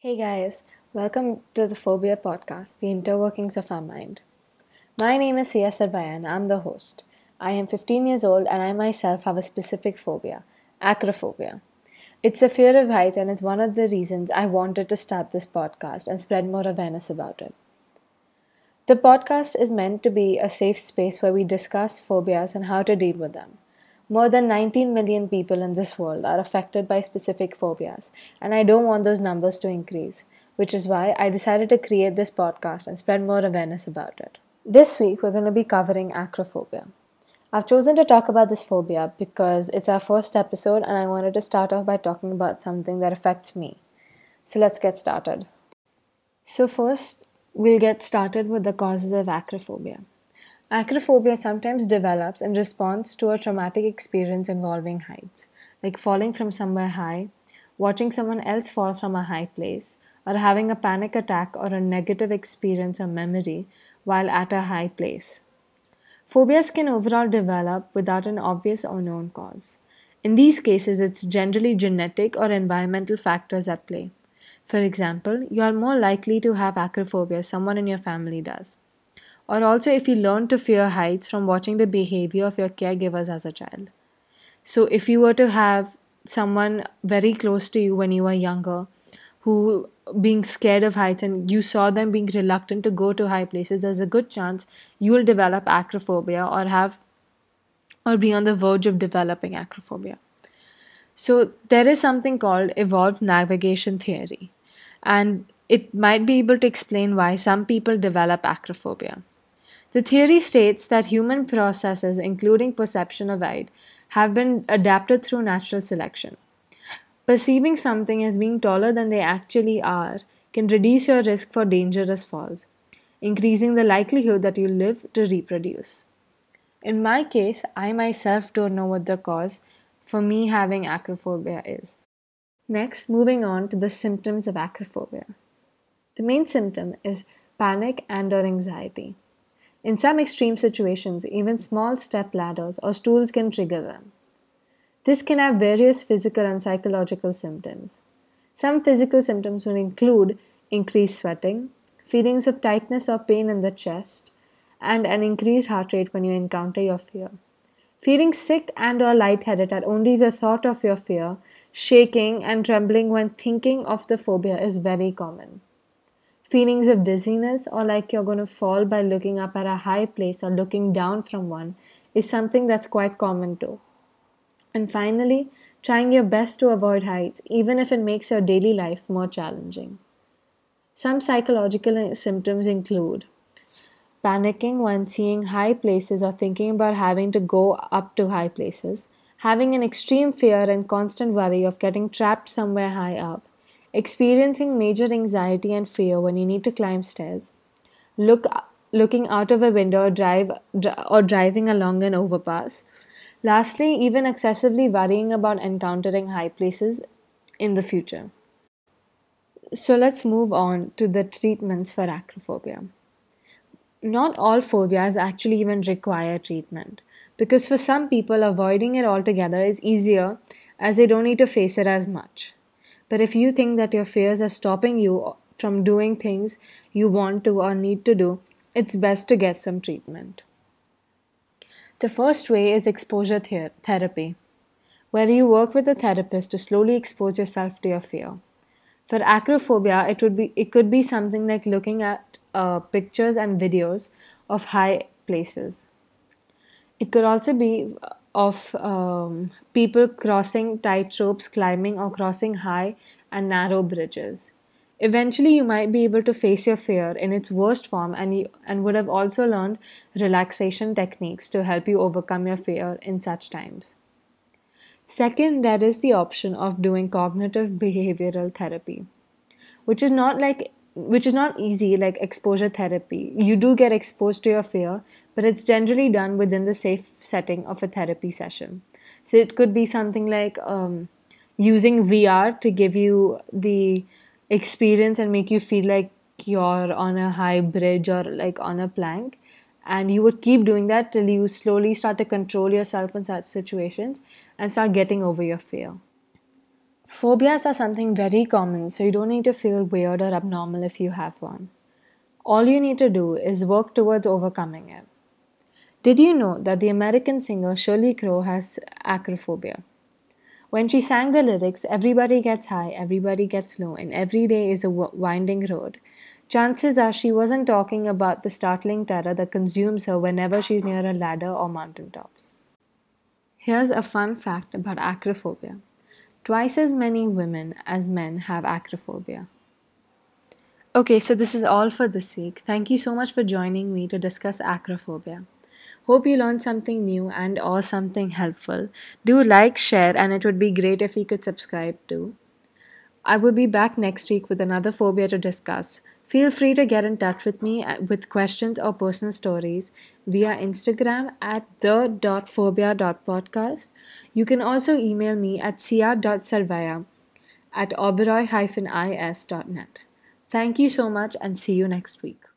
Hey guys, welcome to the Phobia podcast, the interworkings of our mind. My name is Sia Sarvaya and I'm the host. I am 15 years old and I myself have a specific phobia, acrophobia. It's a fear of height and it's one of the reasons I wanted to start this podcast and spread more awareness about it. The podcast is meant to be a safe space where we discuss phobias and how to deal with them. More than 19 million people in this world are affected by specific phobias, and I don't want those numbers to increase, which is why I decided to create this podcast and spread more awareness about it. This week, we're going to be covering acrophobia. I've chosen to talk about this phobia because it's our first episode, and I wanted to start off by talking about something that affects me. So let's get started. So, first, we'll get started with the causes of acrophobia. Acrophobia sometimes develops in response to a traumatic experience involving heights, like falling from somewhere high, watching someone else fall from a high place, or having a panic attack or a negative experience or memory while at a high place. Phobias can overall develop without an obvious or known cause. In these cases, it's generally genetic or environmental factors at play. For example, you are more likely to have acrophobia, someone in your family does or also if you learn to fear heights from watching the behavior of your caregivers as a child. So, if you were to have someone very close to you when you were younger who being scared of heights and you saw them being reluctant to go to high places, there's a good chance you will develop acrophobia or have or be on the verge of developing acrophobia. So, there is something called evolved navigation theory, and it might be able to explain why some people develop acrophobia. The theory states that human processes, including perception of height, have been adapted through natural selection. Perceiving something as being taller than they actually are can reduce your risk for dangerous falls, increasing the likelihood that you live to reproduce. In my case, I myself don't know what the cause for me having acrophobia is. Next, moving on to the symptoms of acrophobia. The main symptom is panic and or anxiety. In some extreme situations, even small step ladders or stools can trigger them. This can have various physical and psychological symptoms. Some physical symptoms will include increased sweating, feelings of tightness or pain in the chest, and an increased heart rate when you encounter your fear. Feeling sick and or lightheaded at only the thought of your fear, shaking and trembling when thinking of the phobia is very common feelings of dizziness or like you're going to fall by looking up at a high place or looking down from one is something that's quite common too. And finally, trying your best to avoid heights, even if it makes your daily life more challenging. Some psychological symptoms include panicking when seeing high places or thinking about having to go up to high places, having an extreme fear and constant worry of getting trapped somewhere high up, experiencing major anxiety and fear when you need to climb stairs, look looking out of a window or drive or driving along an overpass. Lastly, even excessively worrying about encountering high places in the future. So let's move on to the treatments for acrophobia. Not all phobias actually even require treatment because for some people avoiding it altogether is easier as they don't need to face it as much. But if you think that your fears are stopping you from doing things you want to or need to do, it's best to get some treatment. The first way is exposure ther- therapy, where you work with a therapist to slowly expose yourself to your fear. For acrophobia, it would be it could be something like looking at uh, pictures and videos of high places. It could also be of um, people crossing tight ropes, climbing or crossing high and narrow bridges. Eventually, you might be able to face your fear in its worst form and, you, and would have also learned relaxation techniques to help you overcome your fear in such times. Second, there is the option of doing cognitive behavioral therapy, which is not like which is not easy like exposure therapy. You do get exposed to your fear, but it's generally done within the safe setting of a therapy session. So it could be something like um, using VR to give you the experience and make you feel like you're on a high bridge or like on a plank. And you would keep doing that till you slowly start to control yourself in such situations and start getting over your fear. Phobias are something very common, so you don't need to feel weird or abnormal if you have one. All you need to do is work towards overcoming it. Did you know that the American singer Sheryl Crow has acrophobia? When she sang the lyrics, everybody gets high, everybody gets low, and every day is a winding road, chances are she wasn't talking about the startling terror that consumes her whenever she's near a ladder or mountaintops. Here's a fun fact about acrophobia twice as many women as men have acrophobia. Okay, so this is all for this week. Thank you so much for joining me to discuss acrophobia. Hope you learned something new and or something helpful. Do like, share and it would be great if you could subscribe too. I will be back next week with another phobia to discuss. Feel free to get in touch with me uh, with questions or personal stories via Instagram at the.phobia.podcast. You can also email me at sia.sarvaya at oberoi-is.net. Thank you so much and see you next week.